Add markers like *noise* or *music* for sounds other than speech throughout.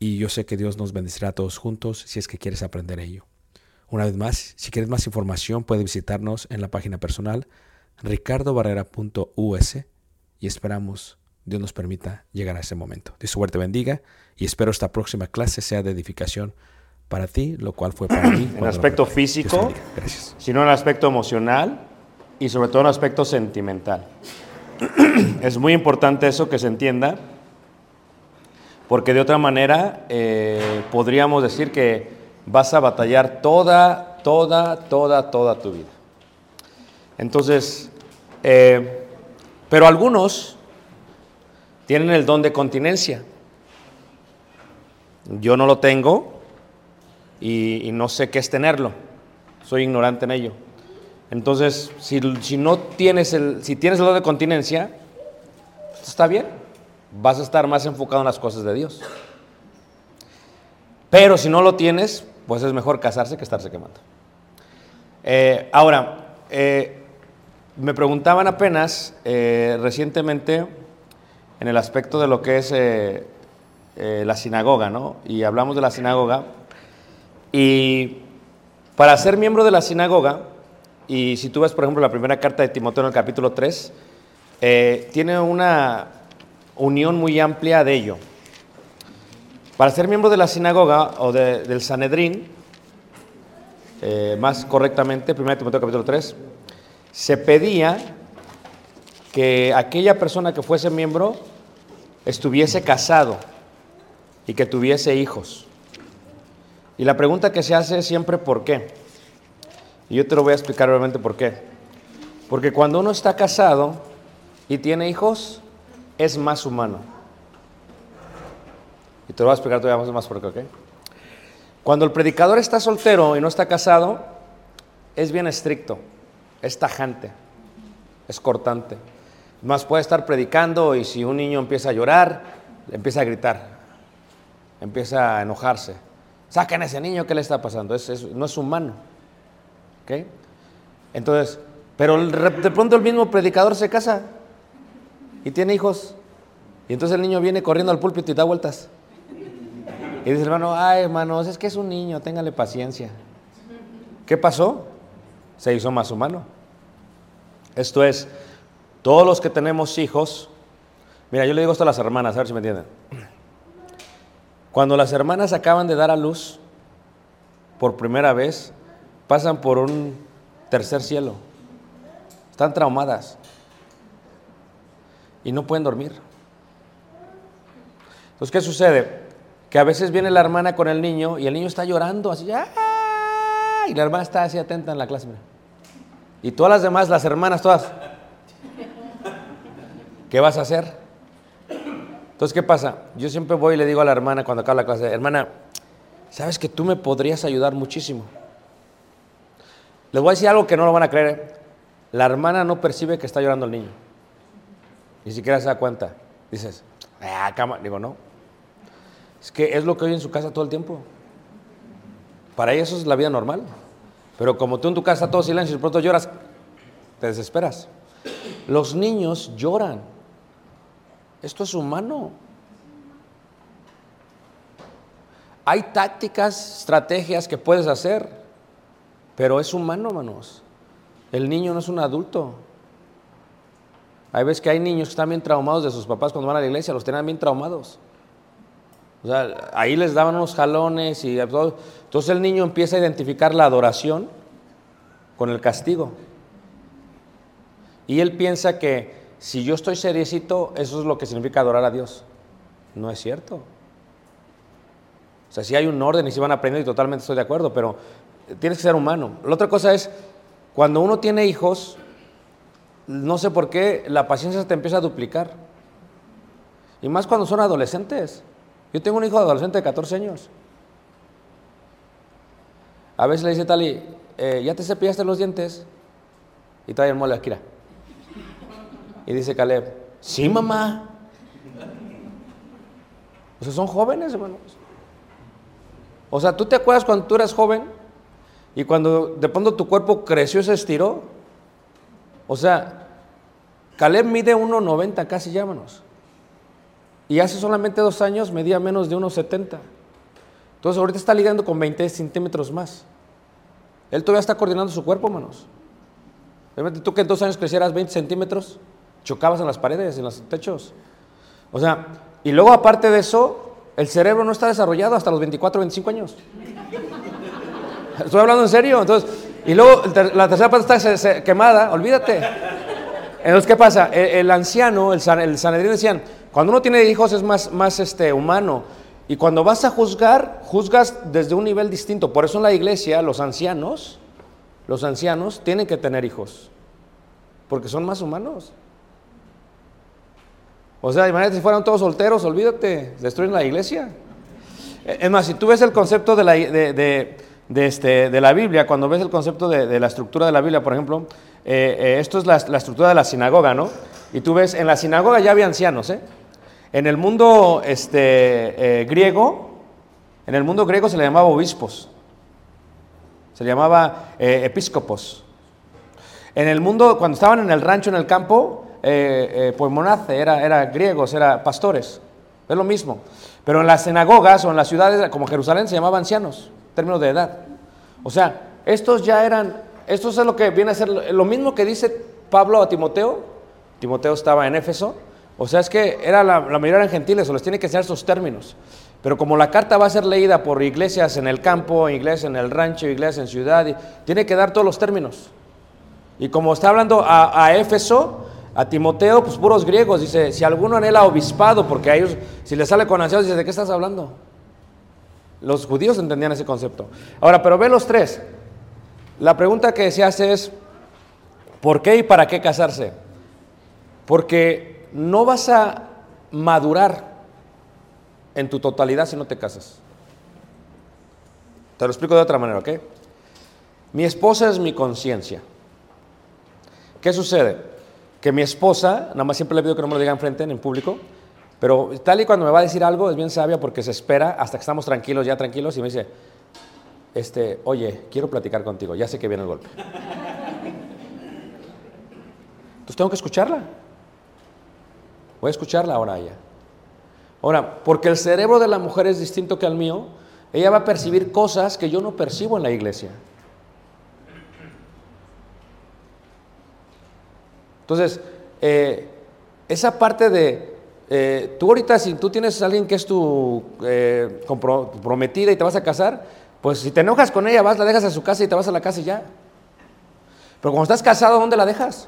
y yo sé que Dios nos bendecirá a todos juntos si es que quieres aprender ello. Una vez más, si quieres más información, puedes visitarnos en la página personal ricardobarrera.us y esperamos Dios nos permita llegar a ese momento. Dios suerte bendiga y espero esta próxima clase sea de edificación para ti, lo cual fue para *clears throat* mí. En aspecto físico, sino en el aspecto emocional y sobre todo en el aspecto sentimental. *clears throat* es muy importante eso que se entienda, porque de otra manera eh, podríamos decir que vas a batallar toda, toda, toda, toda tu vida. Entonces, eh, pero algunos tienen el don de continencia. Yo no lo tengo y, no sé qué es tenerlo. Soy ignorante en ello. Entonces, si, si no tienes el, si tienes el don de continencia, pues está bien. Vas a estar más enfocado en las cosas de Dios. Pero si no lo tienes, pues es mejor casarse que estarse quemando. Eh, ahora, eh, me preguntaban apenas eh, recientemente en el aspecto de lo que es la sinagoga, ¿no? Y hablamos de la sinagoga. Y para ser miembro de la sinagoga, y si tú ves, por ejemplo, la primera carta de Timoteo en el capítulo 3, eh, tiene una unión muy amplia de ello. Para ser miembro de la sinagoga o de- del Sanedrín, eh, más correctamente, 1 Timoteo capítulo 3, se pedía que aquella persona que fuese miembro estuviese casado y que tuviese hijos. Y la pregunta que se hace es siempre ¿por qué? Y yo te lo voy a explicar brevemente por qué. Porque cuando uno está casado y tiene hijos, es más humano. Y te lo voy a explicar todavía más qué, ¿ok? Cuando el predicador está soltero y no está casado, es bien estricto, es tajante, es cortante. Más puede estar predicando y si un niño empieza a llorar, empieza a gritar, empieza a enojarse. Saquen a ese niño, ¿qué le está pasando? Es- no es humano. ¿ok? Entonces, pero de pronto el mismo predicador se casa y tiene hijos. Y entonces el niño viene corriendo al púlpito y da vueltas. Y dice, hermano, ay, hermanos, es que es un niño, téngale paciencia. ¿Qué pasó? Se hizo más humano. Esto es, todos los que tenemos hijos, mira, yo le digo esto a las hermanas, a ver si me entienden. Cuando las hermanas acaban de dar a luz por primera vez, pasan por un tercer cielo. Están traumadas y no pueden dormir. Entonces, ¿qué sucede? Que a veces viene la hermana con el niño y el niño está llorando así, ¡ah! y la hermana está así atenta en la clase. mira. Y todas las demás, las hermanas, todas. ¿Qué vas a hacer? Entonces, ¿qué pasa? Yo siempre voy y le digo a la hermana cuando acaba la clase, hermana, sabes que tú me podrías ayudar muchísimo. Les voy a decir algo que no lo van a creer. ¿eh? La hermana no percibe que está llorando el niño. Ni siquiera se da cuenta. Dices, ah, cama. Digo, no. Es que es lo que oye en su casa todo el tiempo. Para ella eso es la vida normal. Pero como tú en tu casa todo silencio y de pronto lloras, te desesperas. Los niños lloran. Esto es humano. Hay tácticas, estrategias que puedes hacer, pero es humano, hermanos. El niño no es un adulto. Hay veces que hay niños que están bien traumados de sus papás cuando van a la iglesia, los tenían bien traumados. O sea, ahí les daban unos jalones y todo. Entonces el niño empieza a identificar la adoración con el castigo. Y él piensa que si yo estoy seriecito, eso es lo que significa adorar a Dios. No es cierto. O sea, si hay un orden y si van aprendiendo y totalmente estoy de acuerdo, pero tienes que ser humano. La otra cosa es, cuando uno tiene hijos, no sé por qué, la paciencia te empieza a duplicar. Y más cuando son adolescentes. Yo tengo un hijo adolescente de 14 años. A veces le dice Tali, eh, ¿ya te cepillaste los dientes? Y trae el mole Akira. Y dice Caleb, sí, mamá. O sea, son jóvenes, hermanos. O sea, ¿tú te acuerdas cuando tú eras joven y cuando de pronto tu cuerpo creció y se estiró? O sea, Caleb mide 1,90 casi, llámanos. Y hace solamente dos años medía menos de 1,70. Entonces ahorita está lidiando con 20 centímetros más. Él todavía está coordinando su cuerpo, hermanos. Obviamente tú que en dos años crecieras 20 centímetros, chocabas en las paredes, en los techos. O sea, y luego aparte de eso, el cerebro no está desarrollado hasta los 24, 25 años. Estoy hablando en serio. Entonces, y luego la tercera parte está quemada, olvídate. Entonces, ¿qué pasa? El, el anciano, el, san- Sanedrín decían, cuando uno tiene hijos es más, más este, humano. Y cuando vas a juzgar, juzgas desde un nivel distinto. Por eso en la iglesia los ancianos, los ancianos tienen que tener hijos. Porque son más humanos. O sea, imagínate si fueran todos solteros, olvídate, destruyen la iglesia. Eh, Es más, si tú ves el concepto de la, de- de este, de la Biblia, cuando ves el concepto de, de la estructura de la Biblia, por ejemplo, eh, eh, esto es la, la estructura de la sinagoga, ¿no? Y tú ves, en la sinagoga ya había ancianos, ¿eh? En el mundo este, eh, griego, en el mundo griego se le llamaba obispos, se le llamaba episcopos. En el mundo, cuando estaban en el rancho, en el campo, eh, pues monace, era, era griegos, era pastores, es lo mismo. Pero en las sinagogas o en las ciudades como Jerusalén se llamaban ancianos, términos de edad. O sea, estos ya eran, esto es lo que viene a ser lo mismo que dice Pablo a Timoteo. Timoteo estaba en Éfeso. O sea, es que era la, la mayoría eran gentiles, o les tiene que enseñar esos términos. Pero como la carta va a ser leída por iglesias en el campo, iglesias en el rancho, iglesias en ciudad, tiene que dar todos los términos. Y como está hablando a, a Éfeso, a Timoteo, pues puros griegos, dice, si alguno anhela obispado, porque a ellos, si le sale con ancianos, dice, ¿de qué estás hablando? Los judíos entendían ese concepto. Ahora, pero ve los tres. La pregunta que se hace es, ¿por qué y para qué casarse? Porque no vas a madurar en tu totalidad si no te casas. Te lo explico de otra manera, ¿ok? Mi esposa es mi conciencia. ¿Qué sucede? Que mi esposa, nada más siempre le pido que no me lo diga enfrente, en público, pero tal y cuando me va a decir algo es bien sabia porque se espera hasta que estamos tranquilos, ya tranquilos, y me dice, este, oye, quiero platicar contigo, ya sé que viene el golpe. Entonces tengo que escucharla. Voy a escucarla ahora a ella. Ahora, porque el cerebro de la mujer es distinto que al mío, ella va a percibir cosas que yo no percibo en la iglesia. Entonces, eh, esa parte de, eh, tú ahorita si tú tienes a alguien que es tu eh, compro- prometida y te vas a casar, pues si te enojas con ella, vas, la dejas a su casa y te vas a la casa y ya. Pero cuando estás casado, ¿dónde la dejas?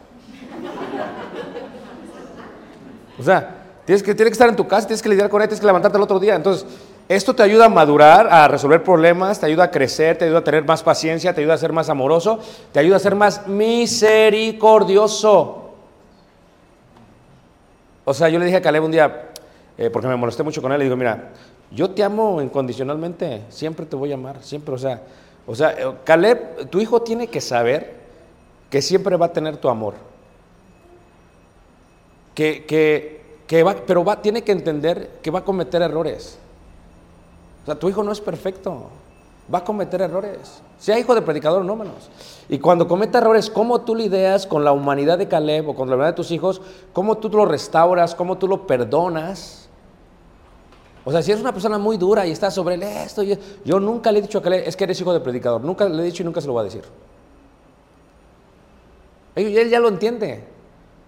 O sea, tienes que, tiene que estar en tu casa, tienes que lidiar con ella, tienes que levantarte el otro día. Entonces, esto te ayuda a madurar, a resolver problemas, te ayuda a crecer, te ayuda a tener más paciencia, te ayuda a ser más amoroso, te ayuda a ser más misericordioso. O sea, yo le dije a Caleb un día, eh, porque me molesté mucho con él, le digo, mira, yo te amo incondicionalmente, siempre te voy a amar, siempre, o sea, o sea, eh, Caleb, tu hijo tiene que saber que siempre va a tener tu amor. Que, que, que va, pero va, tiene que entender que va a cometer errores. O sea, tu hijo no es perfecto, va a cometer errores. Sea hijo de predicador, no menos. Y cuando cometa errores, ¿cómo tú lidias con la humanidad de Caleb o con la humanidad de tus hijos? ¿Cómo tú lo restauras? ¿Cómo tú lo perdonas? O sea, si eres una persona muy dura y estás sobre él, esto, y- yo nunca le he dicho a Caleb, es que eres hijo de predicador. Nunca le he dicho y nunca se lo voy a decir. Él ya lo entiende.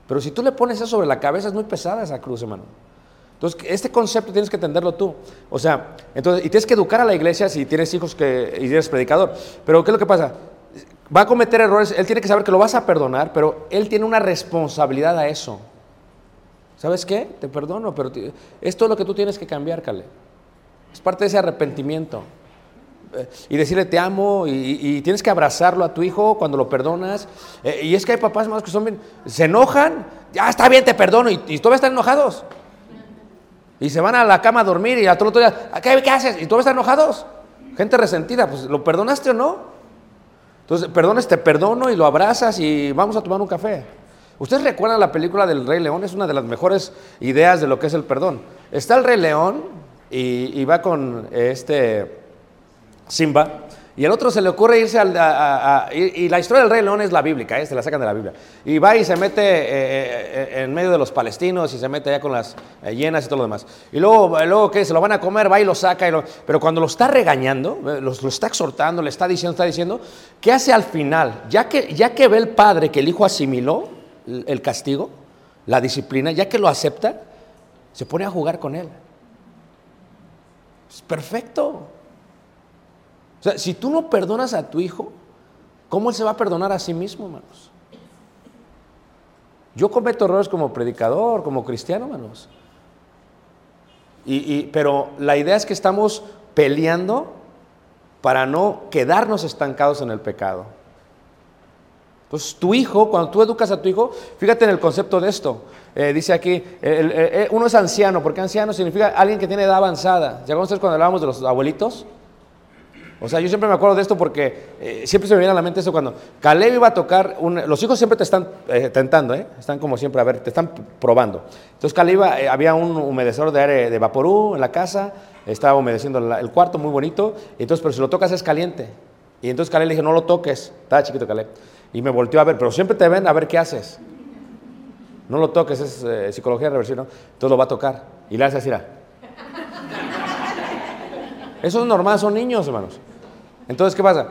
Pero si tú le pones eso sobre la cabeza, es muy pesada esa cruz, hermano. Entonces, este concepto tienes que entenderlo tú. O sea, entonces, y tienes que educar a la iglesia si tienes hijos que, y eres predicador. Pero, ¿qué es lo que pasa? Va a cometer errores, él tiene que saber que lo vas a perdonar, pero él tiene una responsabilidad a eso. ¿Sabes qué? Te perdono, pero esto es lo que tú tienes que cambiar, Cale. Es parte de ese arrepentimiento. Eh, Y decirle te amo y, y tienes que abrazarlo a tu hijo cuando lo perdonas. Eh, y es que hay papás más que son bien, se enojan, ya está bien, te perdono y, y todavía están enojados. Y se van a la cama a dormir y a todo otro día, ¿qué, haces? Y todavía están enojados. Gente resentida, pues ¿lo perdonaste o no? Entonces, perdones, te perdono y lo abrazas y vamos a tomar un café. ¿Ustedes recuerdan la película del Rey León? Es una de las mejores ideas de lo que es el perdón. Está el Rey León y va con este Simba y el otro se le ocurre irse al... a- y, la historia del Rey León es la bíblica, ¿eh? se la sacan de la Biblia. Y va y se mete eh, eh, eh, en medio de los palestinos y se mete allá con las hienas y todo lo demás. Y luego, luego ¿qué? Se lo van a comer, va y lo saca. pero cuando lo está regañando, lo, está exhortando, le está diciendo, está diciendo, ¿qué hace al final? Ya que, ya que ve el padre que el hijo asimiló el castigo, la disciplina, ya que lo acepta, se pone a jugar con él. Es perfecto. O sea, si tú no perdonas a tu hijo, ¿cómo él se va a perdonar a sí mismo, hermanos? Yo cometo errores como predicador, como cristiano, hermanos. Y, y- pero la idea es que estamos peleando para no quedarnos estancados en el pecado. Entonces, tu hijo, cuando tú educas a tu hijo, fíjate en el concepto de esto. Eh, dice aquí, uno es anciano, porque anciano significa alguien que tiene edad avanzada. ¿Ya ustedes cuando hablábamos de los abuelitos? O sea, yo siempre me acuerdo de esto porque eh, siempre se me viene a la mente eso cuando Caleb iba a tocar, un- los hijos siempre te están eh, tentando, ¿eh? están como siempre, a ver, te están probando. Entonces Caleb iba, eh, había un humedecedor de aire de vaporú en la casa, estaba humedeciendo la- el cuarto muy bonito, y entonces, pero si lo tocas es caliente. Y entonces Caleb le dije, no lo toques, estaba chiquito Caleb. Y me volteó a ver, pero siempre te ven a ver qué haces. No lo toques, es eh, psicología reversión, ¿no? Entonces lo va a tocar. Y le hace así. Eso es normal, son niños, hermanos. Entonces, ¿qué pasa?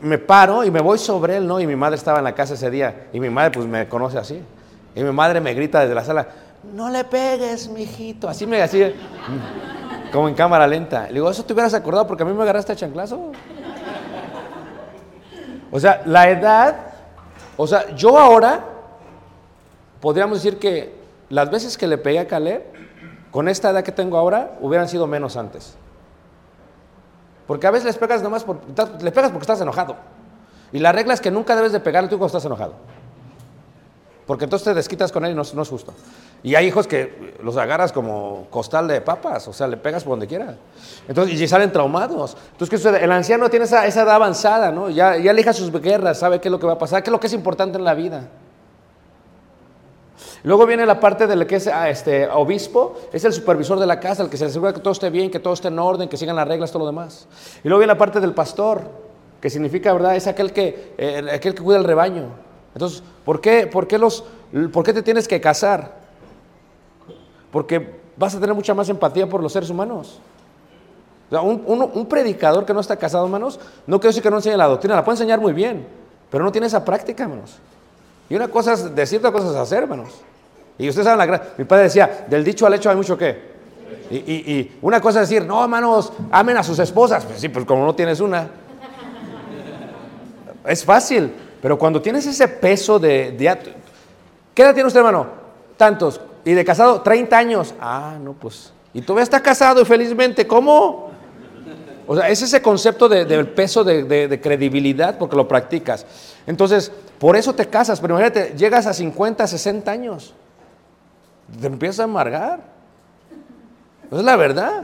Me paro y me voy sobre él, ¿no? Y mi madre estaba en la casa ese día. Y mi madre, pues, me conoce así. Y mi madre me grita desde la sala, no le pegues, mijito. Así me, así. como en cámara lenta. Le digo, eso te hubieras acordado porque a mí me agarraste a chanclazo. O sea, la edad, o sea, yo ahora podríamos decir que las veces que le pegué a Caleb, con esta edad que tengo ahora, hubieran sido menos antes. Porque a veces les pegas nomás por, le pegas porque estás enojado. Y la regla es que nunca debes de pegarle tú cuando estás enojado. Porque entonces te desquitas con él y no, no es justo. Y hay hijos que los agarras como costal de papas, o sea, le pegas por donde quiera. Entonces, y salen traumados. Entonces, ¿qué sucede? El anciano tiene esa, esa edad avanzada, ¿no? Ya, ya elija sus guerras, sabe qué es lo que va a pasar, qué es lo que es importante en la vida. Luego viene la parte del que es ah, este, obispo, es el supervisor de la casa, el que se asegura que todo esté bien, que todo esté en orden, que sigan las reglas, todo lo demás. Y luego viene la parte del pastor, que significa, ¿verdad? Es aquel que, eh, aquel que cuida el rebaño. Entonces, ¿por qué, por, qué los, ¿por qué te tienes que casar? Porque vas a tener mucha más empatía por los seres humanos. Un predicador que no está casado, hermanos, no quiero decir que no enseñe la doctrina, la puede enseñar muy bien, pero no tiene esa práctica, hermanos. Y una cosa es decir, otra cosa es hacer, hermanos. Y ustedes saben la gran... Mi padre decía, del dicho al hecho hay mucho qué. Y, y- una cosa es decir, no, hermanos, amen a sus esposas. Pues sí, pues como no tienes una. Es fácil, pero cuando tienes ese peso de, ¿Qué edad tiene usted, hermano? Tantos. ¿Y de casado? 30 años. Ah, no, pues. Y todavía está casado y felizmente. ¿Cómo? O sea, es ese concepto de- del peso de, de- de credibilidad porque lo practicas. Entonces, por eso te casas, pero imagínate, llegas a 50, 60 años. Te empiezas a amargar. Esa es la verdad.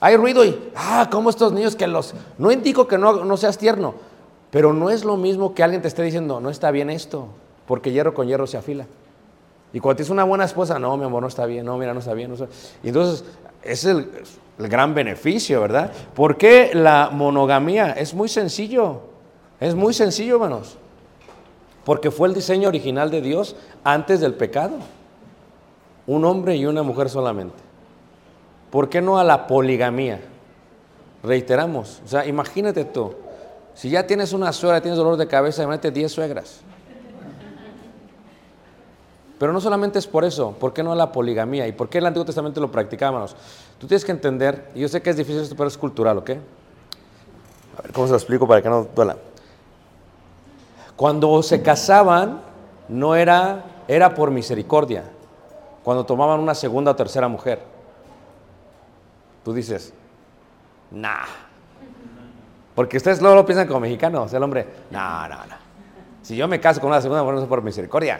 Hay ruido y, ah, como estos niños que los... No indico que no, no seas tierno, pero no es lo mismo que alguien te esté diciendo, no está bien esto, porque hierro con hierro se afila. Y cuando tienes una buena esposa, no, mi amor, no está bien, no, mira, no está bien. no está- Y entonces, es el, el gran beneficio, ¿verdad? ¿Por qué la monogamía? Es muy sencillo, es muy sencillo, hermanos. Porque fue el diseño original de Dios antes del pecado. Un hombre y una mujer solamente. ¿Por qué no a la poligamía? Reiteramos, o sea, imagínate tú, si ya tienes una suegra, tienes dolor de cabeza, imagínate 10 suegras. Pero no solamente es por eso, ¿por qué no la poligamía? ¿Y por qué el Antiguo Testamento lo practicábamos? Tú tienes que entender, y yo sé que es difícil esto, pero es cultural, ¿ok? A ver, ¿cómo se lo explico para que no duela? Cuando se casaban, no era, era por misericordia. Cuando tomaban una segunda o tercera mujer. Tú dices, nah. Porque ustedes luego lo piensan como mexicanos, el hombre, no, no, no. Si yo me caso con una segunda mujer, no es por misericordia.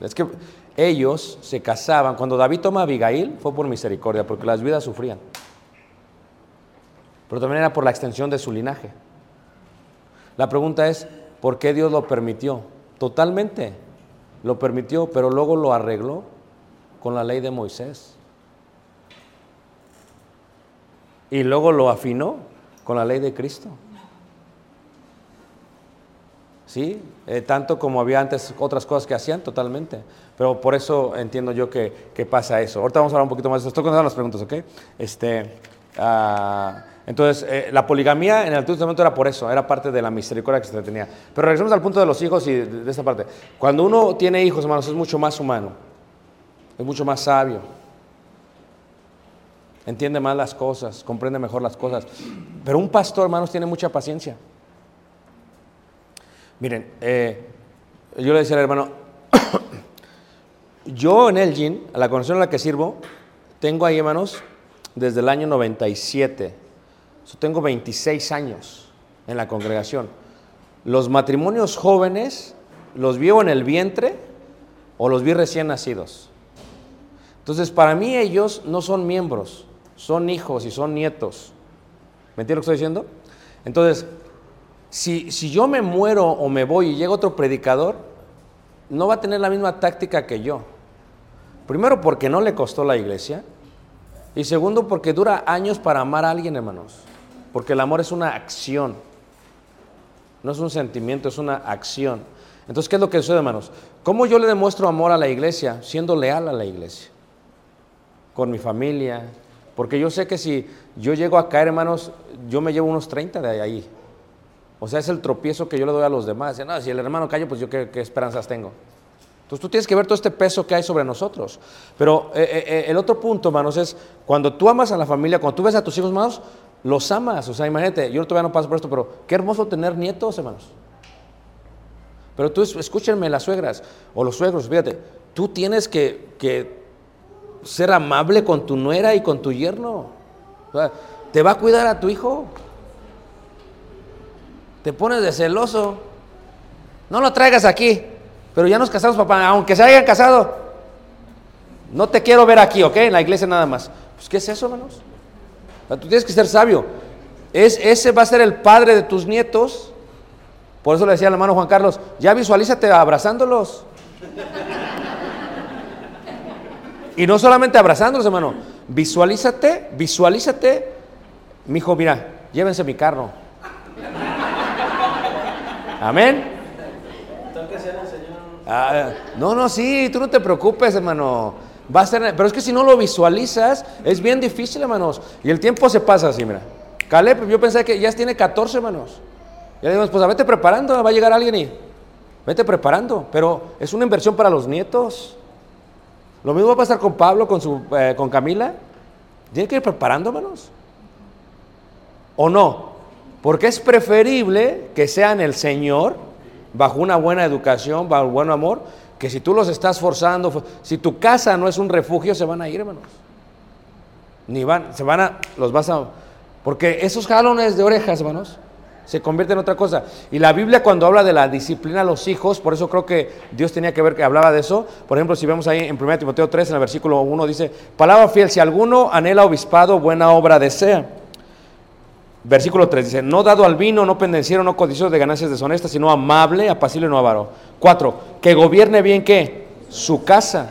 Es que ellos se casaban, cuando David toma a Abigail fue por misericordia, porque las viudas sufrían. Pero también era por la extensión de su linaje. La pregunta es, ¿por qué Dios lo permitió? Totalmente lo permitió, pero luego lo arregló con la ley de Moisés. Y luego lo afinó con la ley de Cristo. ¿sí? Eh, tanto como había antes otras cosas que hacían, totalmente. Pero por eso entiendo yo que, que pasa eso. Ahorita vamos a hablar un poquito más de esto. Estoy contestando las preguntas, ¿ok? Este, ah, entonces, eh, la poligamía en el Antiguo Testamento era por eso, era parte de la misericordia que se tenía. Pero regresemos al punto de los hijos y de, esta parte. Cuando uno tiene hijos, hermanos, es mucho más humano, es mucho más sabio. Entiende más las cosas, comprende mejor las cosas. Pero un pastor, hermanos, tiene mucha paciencia. Miren, eh, yo le decía al hermano, *coughs* yo en Elgin, a la congregación en la que sirvo, tengo ahí, hermanos, desde el año 97. Yo tengo 26 años en la congregación. Los matrimonios jóvenes los vi o en el vientre o los vi recién nacidos. Entonces, para mí ellos no son miembros, son hijos y son nietos. ¿Me entiendes lo que estoy diciendo? Entonces, si, si yo me muero o me voy y llega otro predicador, no va a tener la misma táctica que yo. Primero porque no le costó la iglesia. Y segundo porque dura años para amar a alguien, hermanos. Porque el amor es una acción. No es un sentimiento, es una acción. Entonces, ¿qué es lo que sucede, hermanos? ¿Cómo yo le demuestro amor a la iglesia? Siendo leal a la iglesia. Con mi familia. Porque yo sé que si yo llego a caer, hermanos, yo me llevo unos 30 de ahí. O sea, es el tropiezo que yo le doy a los demás. No, si el hermano calla, pues yo qué, qué esperanzas tengo. Entonces tú tienes que ver todo este peso que hay sobre nosotros. Pero eh, eh, eh, el otro punto, hermanos, es cuando tú amas a la familia, cuando tú ves a tus hijos, hermanos, los amas. O sea, imagínate, yo todavía no paso por esto, pero qué hermoso tener nietos, hermanos. Pero tú, es- escúchenme, las suegras o los suegros, fíjate, tú tienes que, que ser amable con tu nuera y con tu yerno. O sea, ¿Te va a cuidar a tu hijo? Te pones de celoso. No lo traigas aquí. Pero ya nos casamos, papá, aunque se hayan casado. No te quiero ver aquí, ¿ok? En la iglesia nada más. Pues, ¿qué es eso, hermanos? Sea, tú tienes que ser sabio. Es, ese va a ser el padre de tus nietos. Por eso le decía al hermano Juan Carlos, ya visualízate abrazándolos. Y no solamente abrazándolos, hermano. Visualízate, visualízate. Mi hijo, mira, llévense mi carro. Amén. Ah, no, no, sí, tú no te preocupes, hermano. Va a ser, pero es que si no lo visualizas, es bien difícil, hermanos. Y el tiempo se pasa así, mira. Caleb, yo pensé que ya tiene 14, hermanos. Ya le digo, pues vete preparando, va a llegar alguien y vete preparando. Pero es una inversión para los nietos. Lo mismo va a pasar con Pablo, con, su, eh, con Camila. Tienen que ir preparando, hermanos. ¿O no? Porque es preferible que sean el Señor, bajo una buena educación, bajo buen amor, que si tú los estás forzando, fo- si tu casa no es un refugio, se van a ir, hermanos. Ni van, se van a, los vas a, porque esos jalones de orejas, hermanos, se convierten en otra cosa. Y la Biblia cuando habla de la disciplina a los hijos, por eso creo que Dios tenía que ver que hablaba de eso. Por ejemplo, si vemos ahí en 1 Timoteo 3, en el versículo 1, dice, palabra fiel, si alguno anhela obispado, buena obra desea. Versículo 3 dice, no dado al vino, no pendenciero, no codicioso de ganancias deshonestas, sino amable, apacible, no avaro. 4. Que gobierne bien qué? Su casa.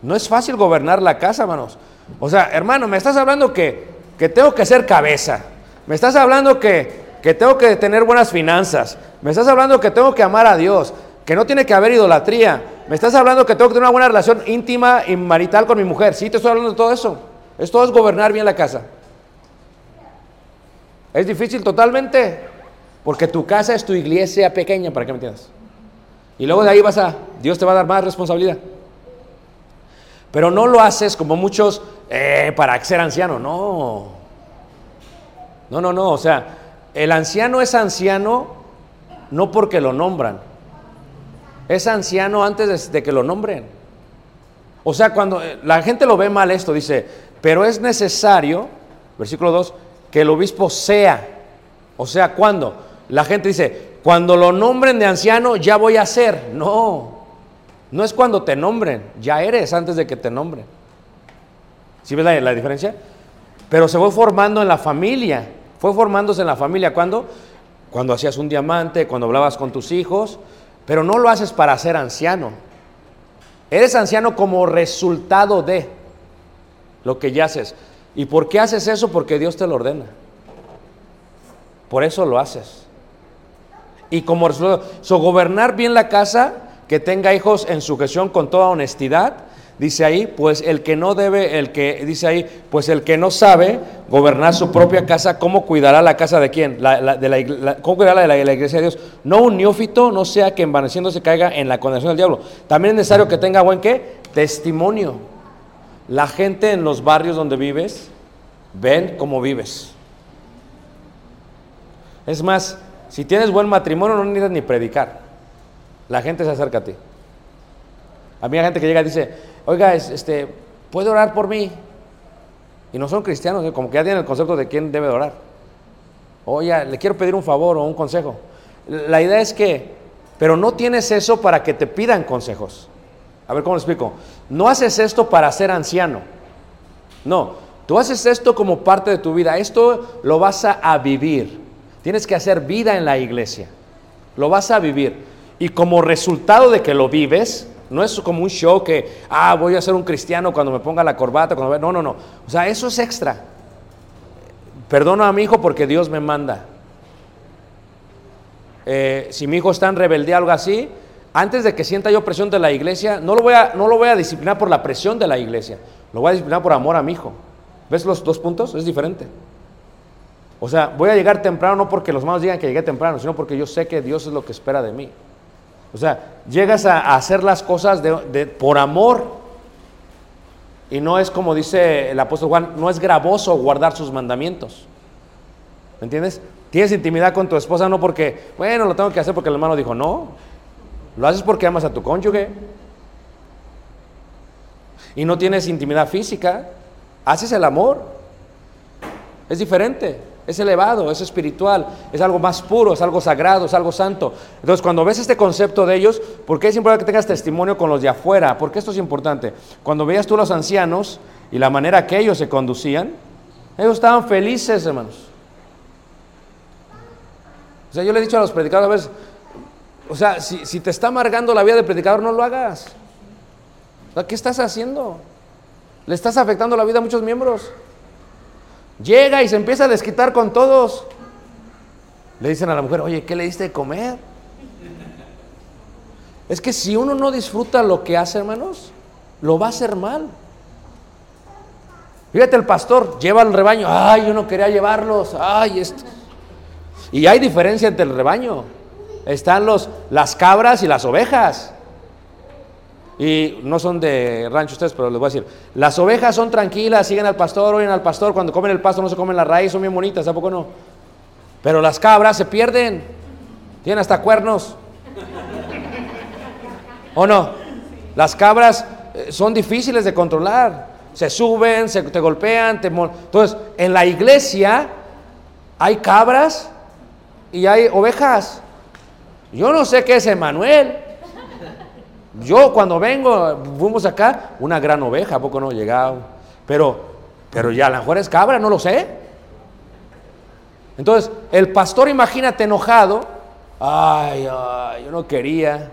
No es fácil gobernar la casa, hermanos. O sea, hermano, me estás hablando que, que tengo que ser cabeza. Me estás hablando que, que tengo que tener buenas finanzas. Me estás hablando que tengo que amar a Dios. Que no tiene que haber idolatría. Me estás hablando que tengo que tener una buena relación íntima y marital con mi mujer. Sí, te estoy hablando de todo eso. Esto es gobernar bien la casa. Es difícil totalmente, porque tu casa es tu iglesia pequeña, para que me entiendas. Y luego de ahí vas a, Dios te va a dar más responsabilidad. Pero no lo haces como muchos eh, para ser anciano, no. No, no, no, o sea, el anciano es anciano no porque lo nombran, es anciano antes de, de que lo nombren. O sea, cuando eh, la gente lo ve mal esto, dice, pero es necesario, versículo 2, que el obispo sea. O sea, ¿cuándo? La gente dice, cuando lo nombren de anciano ya voy a ser. No, no es cuando te nombren, ya eres antes de que te nombren. ¿Sí ves la, la diferencia? Pero se fue formando en la familia, fue formándose en la familia. ¿Cuándo? Cuando hacías un diamante, cuando hablabas con tus hijos, pero no lo haces para ser anciano. Eres anciano como resultado de lo que ya haces. ¿Y por qué haces eso? Porque Dios te lo ordena. Por eso lo haces. Y como resultado, so, gobernar bien la casa, que tenga hijos en sujeción con toda honestidad, dice ahí, pues el que no debe, el que, dice ahí, pues el que no sabe gobernar su propia casa, ¿cómo cuidará la casa de quién? La- la- ¿Cómo cuidará la, de la iglesia de Dios? No un neófito, no sea que envaneciéndose caiga en la condenación del diablo. También es necesario que tenga buen qué? Testimonio. La gente en los barrios donde vives ven cómo vives. Es más, si tienes buen matrimonio no necesitas ni predicar. La gente se acerca a ti. A mí hay gente que llega y dice, oiga, es- este, ¿puede orar por mí? Y no son cristianos, ¿eh? como que ya tienen el concepto de quién debe de orar. Oye, le quiero pedir un favor o un consejo. La idea es que, pero no tienes eso para que te pidan consejos. A ver cómo lo explico. No haces esto para ser anciano. No, tú haces esto como parte de tu vida. Esto lo vas a, vivir. Tienes que hacer vida en la iglesia. Lo vas a vivir. Y como resultado de que lo vives, no es como un show que, ah, voy a ser un cristiano cuando me ponga la corbata. No, no, no. O sea, eso es extra. Perdono a mi hijo porque Dios me manda. Eh, si mi hijo está en rebeldía o algo así, antes de que sienta yo presión de la iglesia, no lo, voy a, no lo voy a disciplinar por la presión de la iglesia, lo voy a disciplinar por amor a mi hijo. ¿Ves los dos puntos? Es diferente. O sea, voy a llegar temprano no porque los hermanos digan que llegué temprano, sino porque yo sé que Dios es lo que espera de mí. O sea, llegas a, a hacer las cosas de- de- por amor. Y no es como dice el apóstol Juan, no es gravoso guardar sus mandamientos. ¿Me entiendes? Tienes intimidad con tu esposa no porque, bueno, lo tengo que hacer porque el hermano dijo, no. Lo haces porque amas a tu cónyuge. Y no tienes intimidad física. Haces el amor. Es diferente. Es elevado, es espiritual, es algo más puro, es algo sagrado, es algo santo. Entonces, cuando ves este concepto de ellos, ¿por qué es importante que tengas testimonio con los de afuera? ¿Por qué esto es importante? Cuando veías tú a los ancianos y la manera que ellos se conducían, ellos estaban felices, hermanos. O sea, yo le he dicho a los predicadores a veces, o sea, si, te está amargando la vida de predicador, no lo hagas. ¿qué estás haciendo? Le estás afectando la vida a muchos miembros. Llega y se empieza a desquitar con todos. Le dicen a la mujer, oye, ¿qué le diste de comer? Es que si uno no disfruta lo que hace, hermanos, lo va a hacer mal. Fíjate, el pastor lleva al rebaño, ay, yo no quería llevarlos, ay, esto. Y hay diferencia entre el rebaño. Están los, las cabras y las ovejas. Y no son de rancho ustedes, pero les voy a decir. Las ovejas son tranquilas, siguen al pastor, oyen al pastor. Cuando comen el pasto no se comen la raíz, son bien bonitas, ¿a poco no? Pero las cabras se pierden. Tienen hasta cuernos. ¿O no? Las cabras eh, son difíciles de controlar. Se suben, se, te golpean, te Entonces, en la iglesia hay cabras y hay ovejas. Yo no sé qué es Emanuel. Yo cuando vengo, fuimos acá, una gran oveja, ¿a poco no llegado? Pero, pero ya a lo mejor es cabra, no lo sé. Entonces, el pastor, imagínate enojado. Ay, ay, yo no quería.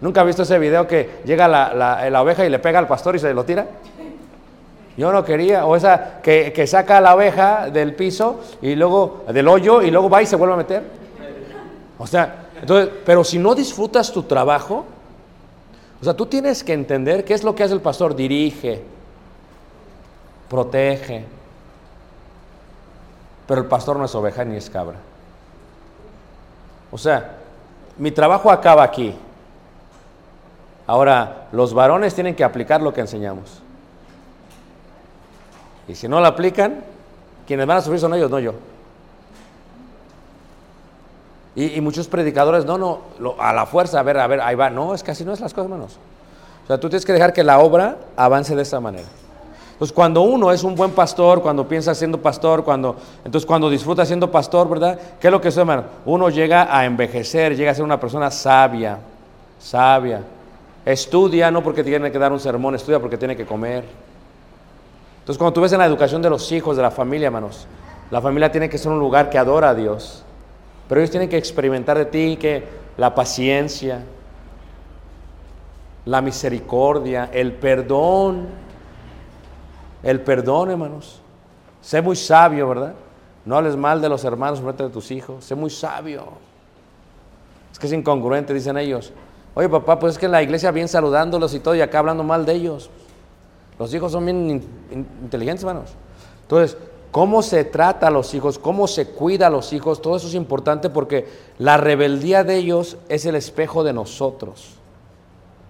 ¿Nunca has visto ese video que llega la, la- la oveja y le pega al pastor y se lo tira? Yo no quería. O esa que, que saca a la oveja del piso y luego del hoyo y luego va y se vuelve a meter. O sea, entonces, pero si no disfrutas tu trabajo, o sea, tú tienes que entender qué es lo que hace el pastor. Dirige, protege. Pero el pastor no es oveja ni es cabra. O sea, mi trabajo acaba aquí. Ahora, los varones tienen que aplicar lo que enseñamos. Y si no lo aplican, quienes van a sufrir son ellos, no yo. Y, muchos predicadores, no, no, lo- a la fuerza, a ver, a ver, ahí va. No, es que así no es las cosas, hermanos. O sea, tú tienes que dejar que la obra avance de esa manera. Entonces, cuando uno es un buen pastor, cuando piensa siendo pastor, cuando, entonces cuando disfruta siendo pastor, ¿verdad? ¿Qué es lo que es, hermano? Uno llega a envejecer, llega a ser una persona sabia, sabia. Estudia, no porque tiene que dar un sermón, estudia porque tiene que comer. Entonces, cuando tú ves en la educación de los hijos, de la familia, hermanos, la familia tiene que ser un lugar que adora a Dios. Pero ellos tienen que experimentar de ti que la paciencia, la misericordia, el perdón. El perdón, hermanos. Sé muy sabio, ¿verdad? No hables mal de los hermanos frente de tus hijos. Sé muy sabio. Es que es incongruente, dicen ellos. Oye, papá, pues es que en la iglesia bien saludándolos y todo, y acá hablando mal de ellos. Los hijos son bien in- in- inteligentes, hermanos. Entonces, cómo se trata a los hijos, cómo se cuida a los hijos, todo eso es importante porque la rebeldía de ellos es el espejo de nosotros.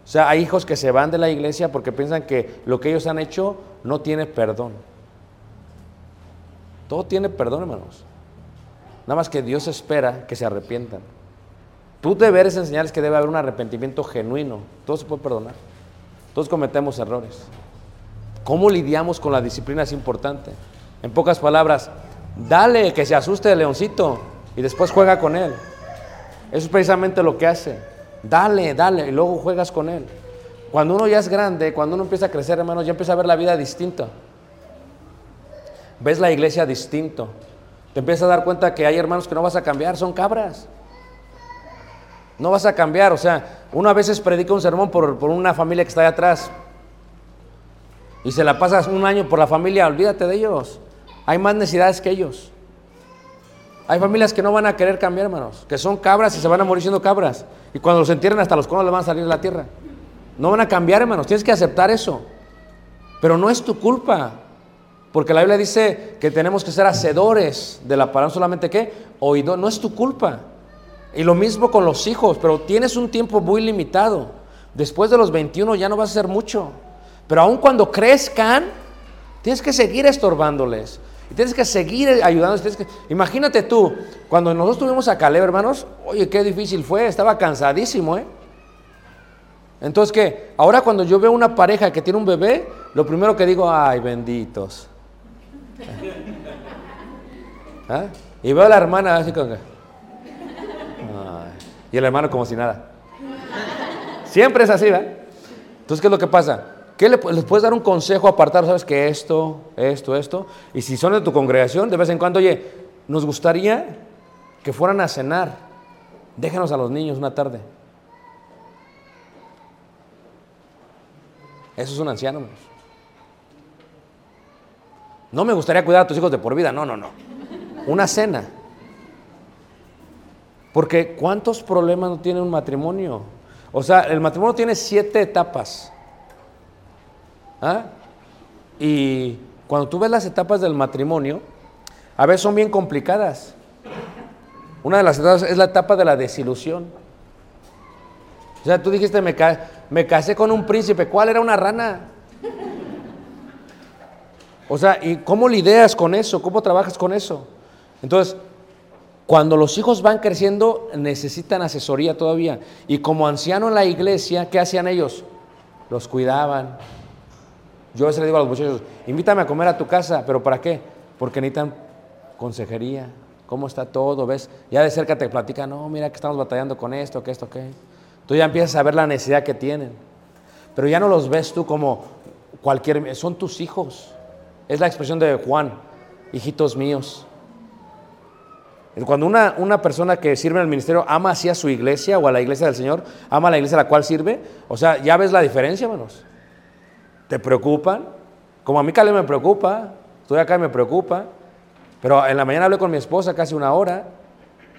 O sea, hay hijos que se van de la iglesia porque piensan que lo que ellos han hecho no tiene perdón. Todo tiene perdón, hermanos. Nada más que Dios espera que se arrepientan. Tú deberes enseñarles que debe haber un arrepentimiento genuino. Todo se puede perdonar. Todos cometemos errores. ¿Cómo lidiamos con la disciplina es importante? En pocas palabras, dale que se asuste el leoncito y después juega con él. Eso es precisamente lo que hace. Dale, dale, y luego juegas con él. Cuando uno ya es grande, cuando uno empieza a crecer, hermanos, ya empieza a ver la vida distinta. Ves la iglesia distinto. Te empiezas a dar cuenta que hay hermanos que no vas a cambiar, son cabras. No vas a cambiar, o sea, uno a veces predica un sermón por, por una familia que está allá atrás y se la pasas un año por la familia, olvídate de ellos. Hay más necesidades que ellos. Hay familias que no van a querer cambiar, hermanos, que son cabras y se van a morir siendo cabras. Y cuando los entierren hasta los conos les van a salir de la tierra. No van a cambiar, hermanos, tienes que aceptar eso. Pero no es tu culpa. Porque la Biblia dice que tenemos que ser hacedores de la palabra, solamente que oído, no es tu culpa. Y lo mismo con los hijos, pero tienes un tiempo muy limitado. Después de los 21 ya no vas a hacer mucho. Pero aun cuando crezcan, tienes que seguir estorbándoles. Y tienes que seguir que- Imagínate tú, cuando nosotros tuvimos a Caleb, hermanos, oye, qué difícil fue, estaba cansadísimo, ¿eh? Entonces, ¿qué? Ahora cuando yo veo una pareja que tiene un bebé, lo primero que digo, ay, benditos. *laughs* ¿Ah? Y veo a la hermana así que, ay, y el hermano como si nada. Siempre es así, ¿verdad? Entonces, ¿qué es lo que pasa? ¿Qué le, les puedes dar un consejo apartado? ¿Sabes que esto, esto, esto? Y si son de tu congregación, de vez en cuando, oye, nos gustaría que fueran a cenar. Déjenos a los niños una tarde. Eso es un anciano. No me gustaría cuidar a tus hijos de por vida, no, no, no. Una cena. Porque ¿cuántos problemas no tiene un matrimonio? O sea, el matrimonio tiene siete etapas. ¿Ah? Y cuando tú ves las etapas del matrimonio, a veces son bien complicadas. Una de las etapas es la etapa de la desilusión. O sea, tú dijiste, me, me casé con un príncipe. ¿Cuál era una rana? O sea, ¿y cómo lidias con eso? ¿Cómo trabajas con eso? Entonces, cuando los hijos van creciendo, necesitan asesoría todavía. Y como anciano en la iglesia, ¿qué hacían ellos? Los cuidaban. Yo a veces le digo a los muchachos, invítame a comer a tu casa, ¿pero para qué? Porque necesitan consejería. ¿Cómo está todo? ¿Ves? Ya de cerca te platican, no, mira que estamos batallando con esto, que esto, que. Tú ya empiezas a ver la necesidad que tienen. Pero ya no los ves tú como cualquier... Son tus hijos. Es la expresión de Juan, hijitos míos. Cuando una, una persona que sirve en el ministerio ama así a su iglesia o a la iglesia del Señor, ama a la iglesia a la cual sirve, o sea, ya ves la diferencia, hermanos. ¿Te preocupan? Como a mí Caleb me preocupa, estoy acá y me preocupa, pero en la mañana hablé con mi esposa casi una hora,